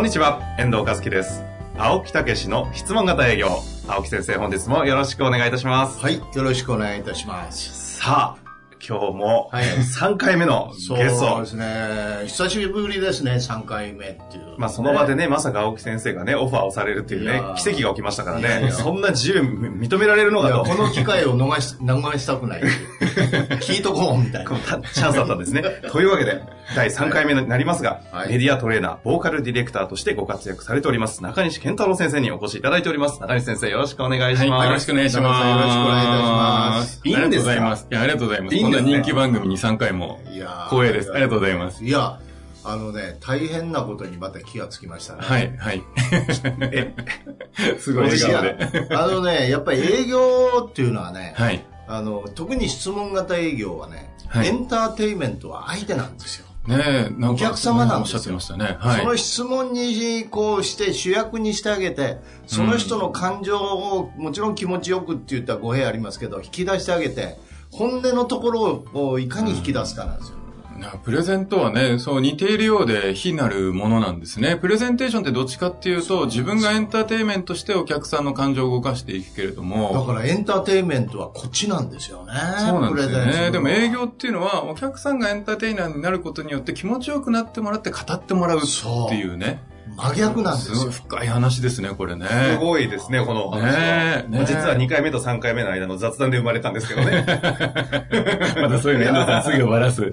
こんにちは、遠藤和樹です。青木武の質問型営業。青木先生、本日もよろしくお願いいたします。はい、よろしくお願いいたします。さあ、今日もはい3回目のそうゲスト。ですね。久しぶりですね、3回目っていう。まあその場でね、まさか青木先生がね、オファーをされるっていうね奇跡が起きましたからね。いやいやそんな自由認められるのかと。この機会を逃し、逃したくない。聞いとこう、みたいなチャンスだったんですね。というわけで、第3回目になりますが、はいメディアトレーナー、ボーカルディレクターとしてご活躍されております、中西健太郎先生にお越しいただいております。中西先生、よろしくお願いします。はい、よろしくお願いします。よろしくお願いいたしますいいんですか？います。いや、ありがとうございます。な人気番組に3回もいやー光栄です。ありがとうございます。いや、あのね、大変なことにまた気がつきましたね。はい、はい。え、すごい笑顔で。あのね、やっぱり営業っていうのはね、はい。あの、特に質問型営業はね、はいエンターテインメントは相手なんですよ。ねお客様なんおっしゃですよってましたね。はい。その質問にこうして主役にしてあげてその人の感情をもちろん気持ちよくって言ったら語弊ありますけど引き出してあげて本音のところをいかに引き出すかなんですよ、なプレゼントはね、そう似ているようで非なるものなんですね。プレゼンテーションってどっちかっていうと、自分がエンターテインメントしてお客さんの感情を動かしていくけれどだも、からエンターテインメントはこっちなんですよねそうなんですよね。でも営業っていうのは、お客さんがエンターテイナーになることによって気持ちよくなってもらって語ってもらうっていうね。真逆なんですすごいよ深い話ですね、これね。すごいですね、このお話は。ねえねえ実は2回目と3回目の間の雑談で生まれたんですけどね。まだそういうの遠藤さんすぐ終わらす。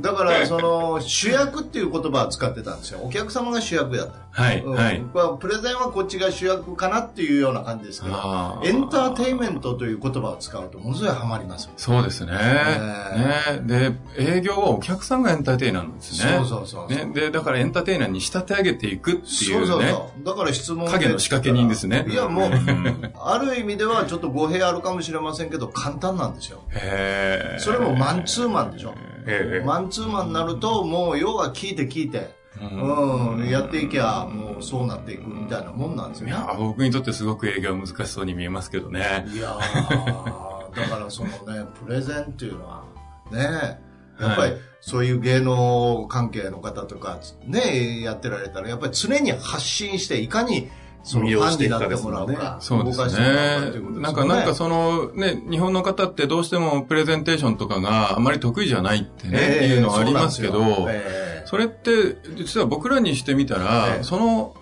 だからその主役っていう言葉を使ってたんですよお客様が主役やったはい、うんはい。プレゼンはこっちが主役かなっていうような感じですけどエンターテインメントという言葉を使うとものすごいハマりますよそうですね。ねで、営業はお客さんがエンターテイナーなんですね。そうそうそうそうね、で、だからエンターテイナーに仕立て上げていくっていうね。そうそうそう。だから質問で影の仕掛け人ですねいや、もう、んある意味ではちょっと語弊あるかもしれませんけど、簡単なんですよ。へーそれもマンツーマンでしょ。ええマンツーマンになると、もう要は聞いて聞いて、うんうん、やっていきゃ、もうそうなっていくみたいなもんなんですよね。いや、僕にとってすごく営業は難しそうに見えますけどね。いやーだからそのね、プレゼンっていうのは、ね、やっぱりはい。そういう芸能関係の方とか、ね、やってられたら、やっぱり常に発信して、いかにそのファンになってもらうか、そうですね。ね。なんか、なんかその、ね、日本の方ってどうしてもプレゼンテーションとかがあまり得意じゃないってね、ええいうのはありますけど、ええそれって、実は僕らにしてみたら、ええ。その、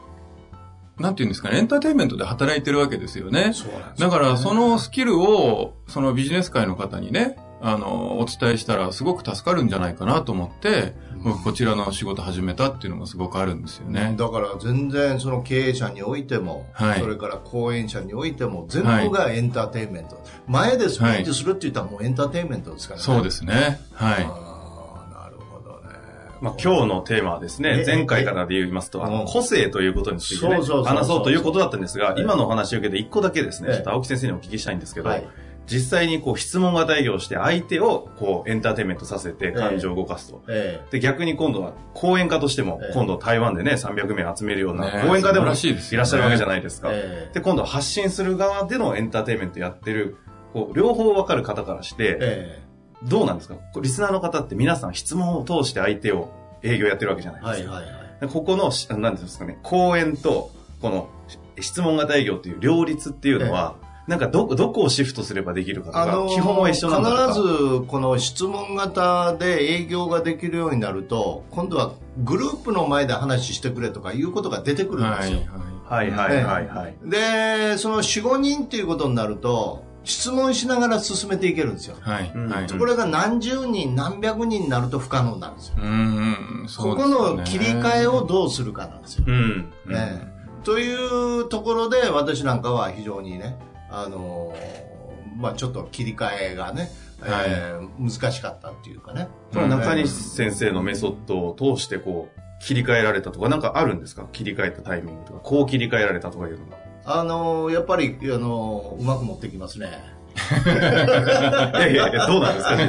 なんていうんですかね、エンターテインメントで働いてるわけですよね。よだから、そのスキルを、そのビジネス界の方にね、あの、お伝えしたらすごく助かるんじゃないかなと思って、僕こちらの仕事始めたっていうのがすごくあるんですよね。だから全然その経営者においても、はいそれから講演者においても、全部がエンターテインメント。前でスピーチするって言ったらもうエンターテインメントですからね。そうですね。はい。なるほどね。まあ、今日のテーマはですねえ、前回からで言いますと、あの、うん個性ということについてねそうそうそうそう話そうということだったんですが、ええ今のお話を受けて一個だけですね、ええちょっと青木先生にお聞きしたいんですけどはい、実際にこう質問型営業をして相手をこうエンターテインメントさせて感情を動かすと。えで、逆に今度は講演家としてもええ、今度台湾でね、300名集めるようなね講演家でもいらっしゃるわけじゃないですか。ええ。で、今度は発信する側でのエンターテインメントやってる、こう、両方わかる方からして、えどうなんですか？リスナーの方って皆さん質問を通して相手を営業やってるわけじゃなえいですか。はいはいはい。でここのし、なんですかね、講演と、この質問型営業っていう両立っていうのは、なんかど、どこをシフトすればできるかとか、のー基本は一緒なんだとか。必ずこの質問型で営業ができるようになると、今度はグループの前で話してくれとかいうことが出てくるんですよ。はい。はいはいはいはい。で、その4、5人っていうことになると、質問しながら進めていけるんですよ。はい。うんはい。これが何十人、何百人になると不可能なんですよ。うんうん、そこの切り替えをどうするかなんですよ。うん。うんええというところで私なんかは非常にね、あのーまあちょっと切り替えがね、えー難しかったっていうかね。中西先生のメソッドを通してこう、切り替えられたとか、なんかあるんですか？切り替えたタイミングとか、こう切り替えられたとかいうのが。あのーやっぱり、あのーうまく持ってきますね。いやいやいや、どうなんですかね。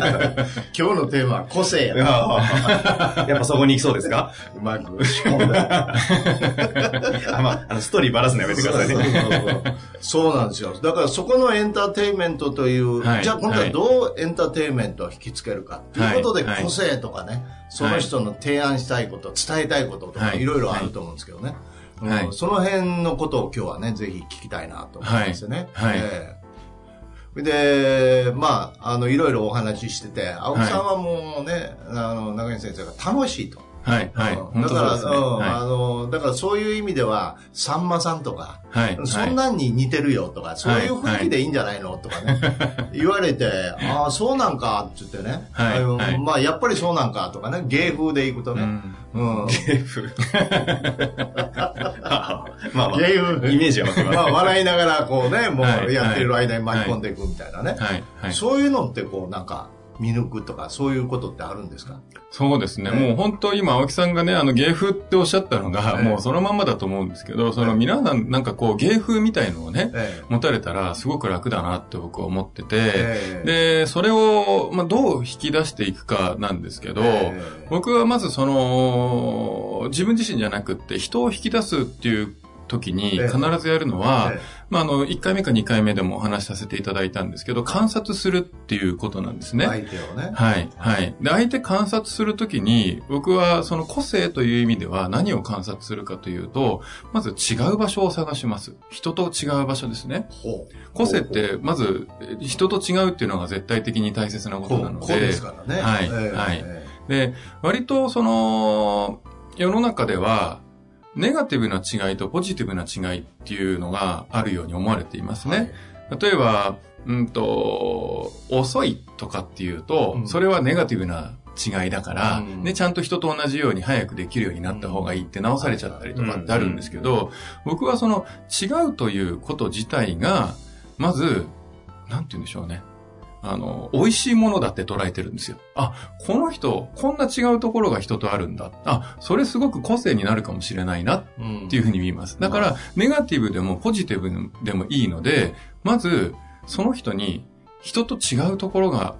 今日のテーマは個性や。やっぱそこに行きそうですか？うまく仕込んだ。あ、まあ、あの、ストーリーバラすのやめてくださいね。そうなんですよ。だからそこのエンターテインメントという、はいじゃあ今度はどうエンターテインメントを引きつけるかということで、はい個性とかね、その人の提案したいこと、伝えたいこととか、はいいろいろあると思うんですけどね。うんはいその辺のことを今日はね、ぜひ聞きたいなと思いますよね。はいはいええで、まあ、あの、いろいろお話ししてて、青木さんはもうね、あの、中西先生が楽しいと。はい、はい。だから、ね。うんあはの、だからそういう意味では、さんまさんとか、い。はい。そんなんに似てるよとか、そういう雰囲気でいいんじゃないの？とかね、言われて、ああ、そうなんかって言ってね、はいはいまあ、やっぱりそうなんかとかね、芸風でいくとね、うんうん。芸風。まあまあ、芸風イメージはわかります。まあ、笑いながらこうね、もはいうやってる間に巻き込んでいくみたいなね。はい。はい。そういうのってこう、なんか、見抜くとか、そういうことってあるんですか？そうですね。ね。もう本当今、青木さんがね、あの芸風っておっしゃったのが、ええ。もうそのまんまだと思うんですけど、その皆さんなんかこう芸風みたいのをね、ええ。持たれたらすごく楽だなって僕は思ってて、ええ。で、それを、まあ、どう引き出していくかなんですけど、ええ。僕はまずその、自分自身じゃなくって人を引き出すっていう時にええ。必ずやるのは、えまあ、あの、1回目か2回目でもお話しさせていただいたんですけど、観察するっていうことなんですね。え相手をね。はい、はい。で、相手観察するときに、僕はその個性という意味では何を観察するかというと、まず違う場所を探します。人と違う場所ですね。ほう個性って、まず、え人と違うっていうのが絶対的に大切なことなので、こうですからね。はいええはいえで、割とその、世の中では、ネガティブな違いとポジティブな違いっていうのがあるように思われていますえね。例えば、うんと、遅いとかっていうと、うん。それはネガティブな違いだから、うん。ね、ちゃんと人と同じように早くできるようになった方がいいって直されちゃったりとかってあるんですけど、僕はその違うということ自体が、まず、なんて言うんでしょうね。あの、美味しいものだって捉えてるんですよ。あ、この人、こんな違うところが人とあるんだ。あ、それすごく個性になるかもしれないなっていうふうに見ます。だから、ネガティブでもポジティブでもいいので、まず、その人に人と違うところが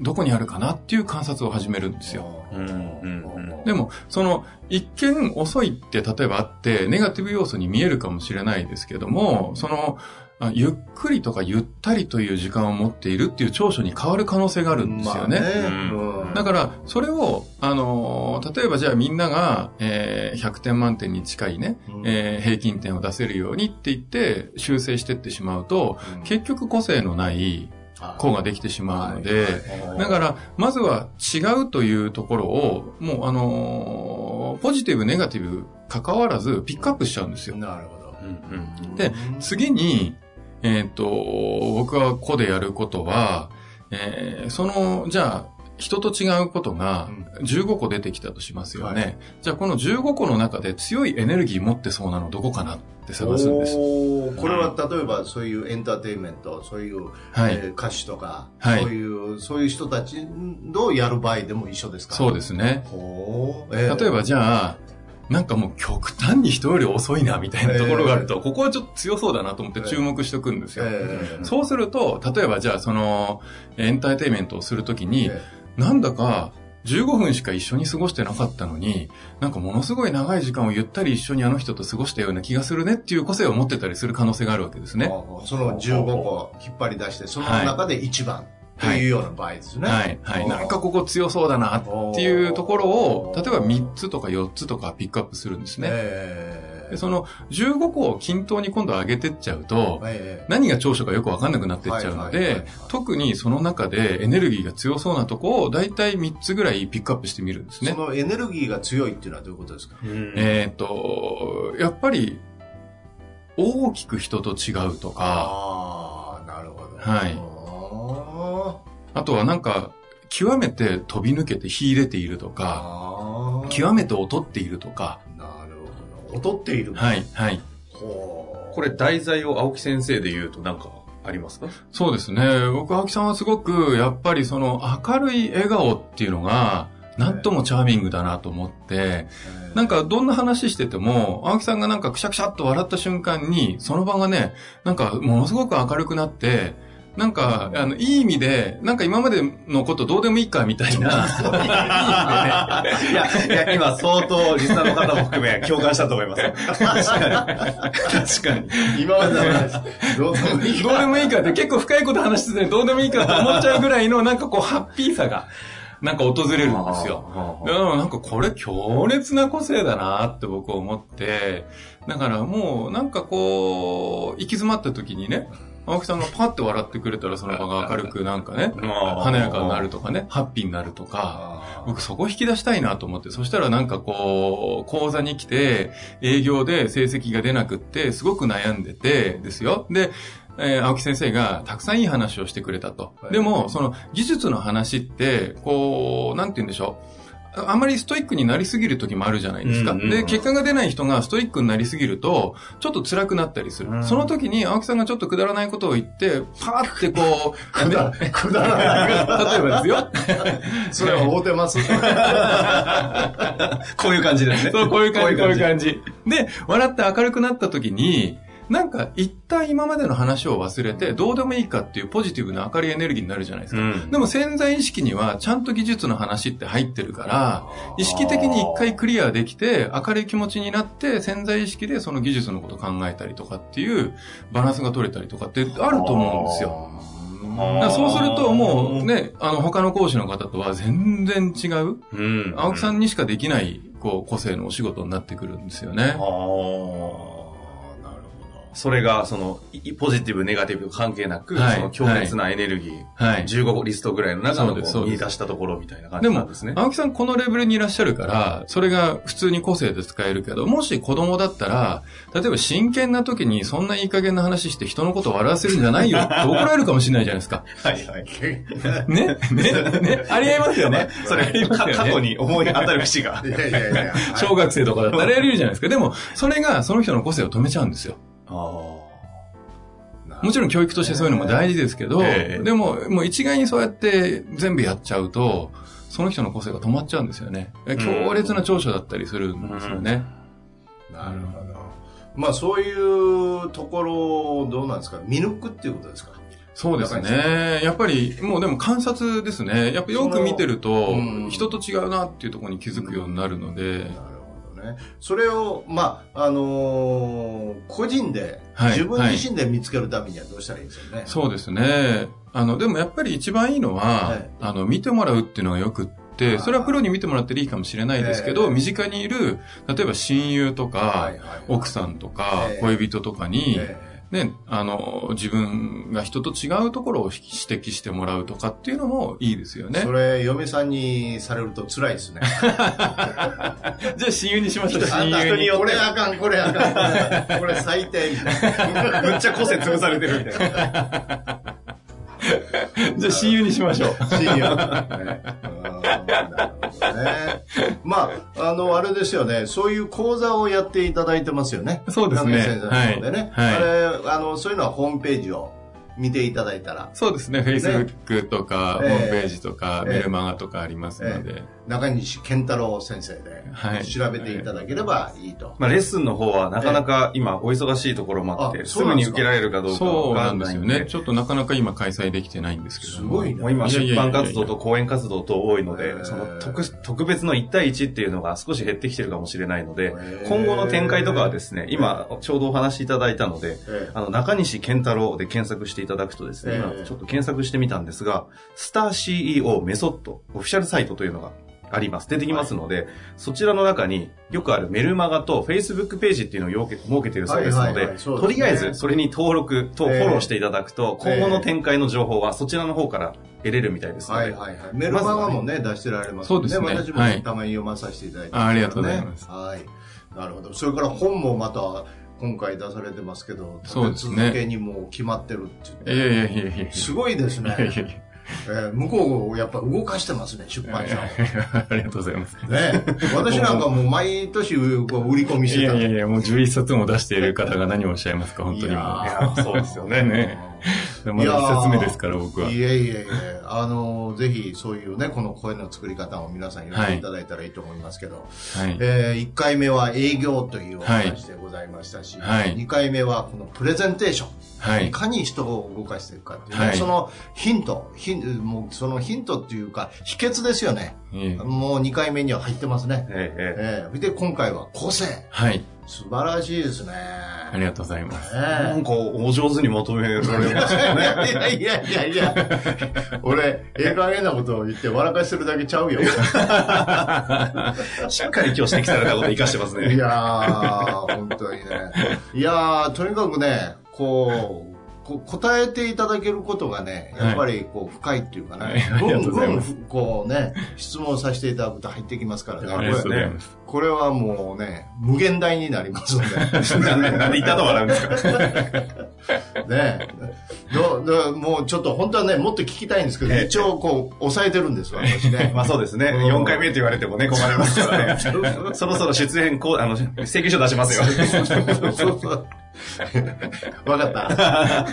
どこにあるかな？っていう観察を始めるんですよ。うんうんうんでも、その、一見遅いって例えばあって、ネガティブ要素に見えるかもしれないですけども、その、あゆっくりとかゆったりという時間を持っているっていう長所に変わる可能性があるんですよね。まあうん。うん。だから、それを、あのー例えばじゃあみんなが、えー100点満点に近いね、うん。えー平均点を出せるようにって言って修正してってしまうと、うん。結局個性のない子ができてしまうので、だから、まずは違うというところを、もうあのーポジティブ、ネガティブ関わらずピックアップしちゃうんですよ。なるほど。うんうん。で次に、えっ、と、僕は個でやることは、えーその、じゃあ、人と違うことが15個出てきたとしますよね。はい。じゃあこの15個の中で強いエネルギー持ってそうなのどこかなって探すんです。これは例えばそういうエンターテインメント、そういう、はい。えー歌手とか、はい。そういう、そういう人たちをやる場合でも一緒ですか？そうですね。えー。例えばじゃあ、なんかもう極端に人より遅いなみたいなところがあると、ここはちょっと強そうだなと思って注目しとくんですよ。えー。そうすると、例えばじゃあその、エンターテインメントをするときに、えなんだか15分しか一緒に過ごしてなかったのに、なんかものすごい長い時間をゆったり一緒にあの人と過ごしたような気がするねっていう個性を持ってたりする可能性があるわけですね。ーその15個引っ張り出して、その中で一番というような場合ですね。はい、はい。なんかここ強そうだなっていうところを、例えば3つとか4つとかピックアップするんですね。えーでその15個を均等に今度上げてっちゃうと、え何が長所かよくわかんなくなってっちゃうので、特にその中でエネルギーが強そうなとこを大体3つぐらいピックアップしてみるんですね。そのエネルギーが強いっていうのはどういうことですか？うんえっ、と、やっぱり、大きく人と違うとか、ああ、なるほど。はいああとはなんか、極めて飛び抜けて秀でているとーか。極めて劣っているとか、なるほど。劣っている。はい、はい。これ題材を青木先生で言うとなんかありますか？そうですね。僕、青木さんはすごく、やっぱりその明るい笑顔っていうのが、なんともチャーミングだなと思って、なんかどんな話してても、青木さんがなんかくしゃくしゃっと笑った瞬間に、その場がね、なんかものすごく明るくなって、なんか、あの、いい意味で、なんか今までのことどうでもいいかみたいな、いや、いや、今相当リスナーの方も含め共感したと思います。確かに。確かに。今までの話、どうでもいいどうでもいいかって結構深いこと話してて、どうでもいいかと思っちゃうぐらいの、なんかこう、ハッピーさが、なんか訪れるんですよ。でもなんかこれ強烈な個性だなって僕は思って、だからもうなんかこう、行き詰まった時にね、青木さんがパッて笑ってくれたらその場が明るくなんかね、華やかになるとかね、ハッピーになるとか、僕そこ引き出したいなと思って、そしたらなんかこう、講座に来て、営業で成績が出なくって、すごく悩んでて、ですよ。で、えー青木先生がたくさんいい話をしてくれたと。はいでも、その技術の話って、こう、なんて言うんでしょう。ああまりストイックになりすぎる時もあるじゃないですか。うんうんで、結果が出ない人がストイックになりすぎると、ちょっと辛くなったりする。うんその時に青木さんがちょっとくだらないことを言って、パーってこう、ねくだらない。例えばですよ。それは合うてます。こういう感じですね。そう、こういう感じ、こういうじ。感じ。で、笑って明るくなった時に、なんか、一旦今までの話を忘れて、どうでもいいかっていうポジティブな明るいエネルギーになるじゃないですか。うんでも潜在意識には、ちゃんと技術の話って入ってるから、意識的に一回クリアできて、明るい気持ちになって、潜在意識でその技術のこと考えたりとかっていう、バランスが取れたりとかってあると思うんですよ。そうすると、もうね、あの、他の講師の方とは全然違う、うん。青木さんにしかできない、こう、個性のお仕事になってくるんですよね。それが、その、いポジティブ、ネガティブ関係なく、はいその強烈なエネルギー、はい。15リストぐらいの中のこう見出したところみたいな感でもじなんですね。青木さんこのレベルにいらっしゃるから、それが普通に個性で使えるけど、もし子供だったら、例えば真剣な時にそんないい加減な話して人のことを笑わせるんじゃないよ って怒られるかもしれないじゃないですか。はいはい。ねねねありえますよね。それ、過去に思い当たる節が。いやいやいや。小学生とかだったらやれるじゃないですか。でも、それがその人の個性を止めちゃうんですよ。もちろん教育としてそういうのも大事ですけど、ええ。でも、もう一概にそうやって全部やっちゃうと、その人の個性が止まっちゃうんですよね。強烈な長所だったりするんですよね。なるほど。まあそういうところをどうなんですか？見抜くっていうことですか？そうですね。やっぱり、もうでも観察ですね。やっぱよく見てると人と違うなっていうところに気づくようになるので、なるほどね。それを、まあ、あのー個人で、はい自分自身で見つけるためにはどうしたらいいんですよね。そうですね。あの、でもやっぱり一番いいのは、はい。あの、見てもらうっていうのがよくって、それはプロに見てもらっていいかもしれないですけど、ええ。身近にいる、例えば親友とか、はいはい奥さんとかええ。恋人とかに、えね、あの、自分が人と違うところを指摘してもらうとかっていうのもいいですよね。えそれ、嫁さんにされると辛いですね。じゃあ親友にしましょう、あんた親友に。これあかん、これあかん、これこれ最低みたいな。むっちゃ個性潰されてるみたいな。じゃあ親友にしましょう。深夜。ね。まあ、あの、あれですよね。そういう講座をやっていただいてますよね。そうですね中西先生の方でね。はいはいあれ、あの、そういうのはホームページを見ていただいたら、そうですね、Facebook とか、ええ。ホームページとか、ええ。メルマガとかありますので。中西健太郎先生ではい。調べていただければいいと。まあ、レッスンの方はなかなか今お忙しいところもあって、あすぐに受けられるかどうかそうなわかんんですよね。ちょっとなかなか今開催できてないんですけど。も。すごいね今出版活動と講演活動と多いのでその特特別の1対1っていうのが少し減ってきてるかもしれないので今後の展開とかはですね、今ちょうどお話しいただいたので、ええ。あの、中西健太郎で検索していただくとですね、ええ。今ちょっと検索してみたんですが、スター CEO メソッド、オフィシャルサイトというのがあります。出てきますので、そちらの中によくあるメルマガと Facebook ページっていうのを設けているそうですのはいはいではい。そうですね。とりあえずそれに登録とフえ。えォローしていただくと、今後の展開の情報はそちらの方から得れるみたいですので、はいはいはい。メルマガもね、出してられますそうですね。私もはい。たまに読まさせていただいてあありがとうございます。はい。なるほど。それから本もまた今回出されてますけど、そうですね立て続けにもう決まってるっていう。いやいやいやいや。すごいですね。いやいやいやえー向こうをやっぱ動かしてますね、出版社を。ね ありがとうございます。私なんかもう毎年こう売り込みしてたいやいやいや、もう11冊も出している方が何をおっしゃいますか、本当にいやそうですよね。ね まだ一節目ですから、僕は。いえいえいえ、あの、ぜひそういうね、この声の作り方を皆さん読んでいただいたらいいと思いますけど、はい。え1回目は営業というお話でございましたし、はい2回目はこのプレゼンテーション。はいいかに人を動かしていくかっていうね、はいそのヒント、ヒンもうそのヒントっていうか、秘訣ですよね。ええもう2回目には入ってますね。えええええで、今回は個性。はい。素晴らしいですね。ありがとうございます。えなえんか、お上手にまとめられまえしたよね。いやいやいやいや、俺、ええ加減なことを言って笑かしてるだけちゃうよ。しっかり今日指摘されたこと活かしてますいね。やー、本当にね。いやー、とにかくね、こう、こ答えていただけることがね、やっぱりこう深いっていうかね、はいありがとうございますぐんぐんこうね、質問させていただくと入ってきますからね。あありがとうございます。これはもうね、無限大になりますので。なんで、言ったの笑うんですかねどどもうちょっと本当はね、もっと聞きたいんですけど、ええ一応こう、抑えてるんです、私ね。まあそうですね。うん4回目って言われてもね、困りますからね。そろそろ出演こう、あの、請求書出しますよ。そうそう。わかった。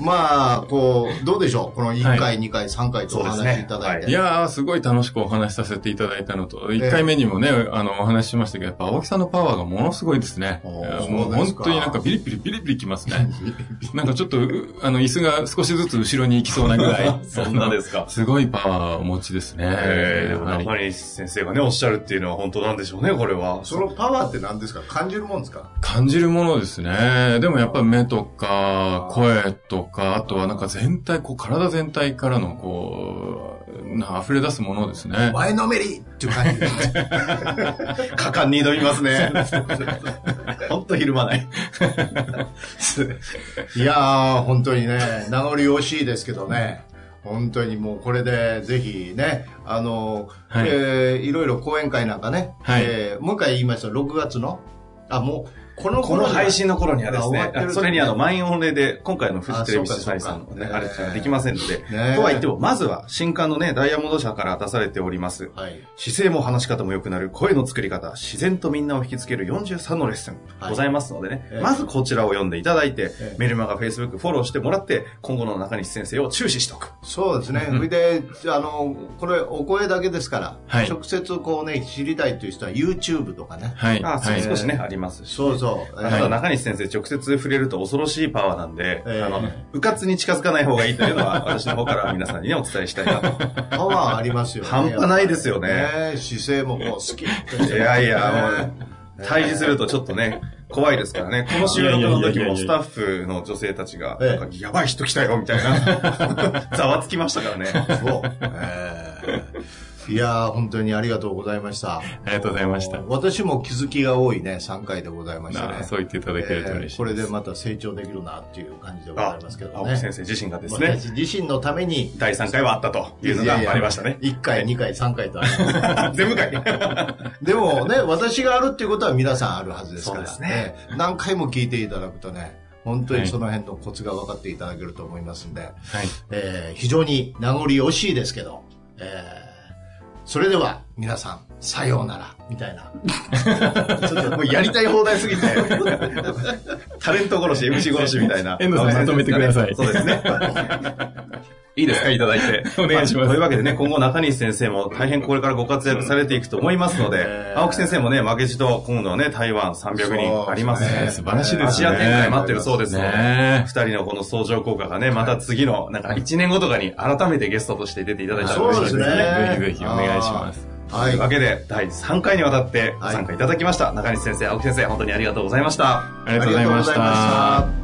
まあ、こう、どうでしょう？この1回、は2回、3回とお話しいただいて。いやー、すごい楽しくお話しさせていただいたのと、1回目にもね、あの、お話ししましたけど、やっぱ青木さんのパワーがものすごいですね。もう本当になんかピリピリピリピリきますね。なんかちょっと、うあの、椅子が少しずつ後ろに行きそうなぐらい。そんなですか。すごいパワーをお持ちですね。えー、はい中西先生がね、おっしゃるっていうのは本当なんでしょうね、これは。そのパワーって何ですか？感じるもんですか？感じるものですね。でもやっぱり目とか、声とか、あとはなんか全体、こう体全体からのこう、な溢れ出すものですね。前のめりっていう感じ。果敢に挑みますね。本当ひるまない。いやー、本当にね、名残惜しいですけどね。本当にもうこれでぜひね、あの、はいいえーいろいろ講演会なんかね、はいえーもう一回言いますと、6月の、あ、もう、このこの配信の頃にはですねそれにあの、満員御礼で、今回のフジテレビ主催さんのね、あれができませんので、ねとは言っても、まずは、新刊のね、ダイヤモンド社から出されております、はい。姿勢も話し方も良くなる声の作り方、自然とみんなを引きつける43のレッスン、はいございますのでね、ええまずこちらを読んでいただいて、ええメルマガ、Facebook フォローしてもらって、今後の中西先生を注視しておく。そうですね。それで、あの、これ、お声だけですから、はい直接こうね、知りたいという人は YouTube とかね。はい。あ、はい。少しね、ありますし。そうそう。ただ中西先生直接触れると恐ろしいパワーなんで、ええあの、うかつに近づかない方がいいというのは私の方から皆さんにね、お伝えしたいなと。パワーありますよね。半端ないですよねね姿勢もこう、スキッとしていやいや、もう、対峙するとちょっとね、怖いですからね。この収録の時もスタッフの女性たちが、ええなんかやばい人来たよ、みたいな。ざわつきましたからね。そう。えーいやー、本当にありがとうございました。ありがとうございました私も気づきが多いね、3回でございましたね。あそう言っていただけると嬉しいです。これでまた成長できるなっていう感じでござあいますけどね。青木先生自身がですね、私自身のために、第3回はあったというのがありましたね。1回、2回、3回とあります。全部回。でもね、私があるっていうことは皆さんあるはずですからそうですね何回も聞いていただくとね、本当にその辺のコツが分かっていただけると思いますんで、はい。えー非常に名残惜しいですけど、えーそれでは皆さん、さようなら、みたいな。ちょっともうやりたい放題すぎて、タレント殺し、MC 殺しみたいな。遠藤さんまとめてくださいそうですね。いいですか？いただいて。お願いしますあというわけでね、今後中西先生も大変これからご活躍されていくと思いますので、えー青木先生もね、負けじと今度はね、台湾300人ありますね。素晴らしいですね。アジア展開待ってるそうですので、ね二人のこの相乗効果がね、また次の、なんか1年後とかに改めてゲストとして出ていただいたら嬉しいですね。ぜひぜひお願いします。はいという。わけで、第3回にわたってご参加いただきました。中西先生、青木先生、本当にありがとうございました。ありがとうございました。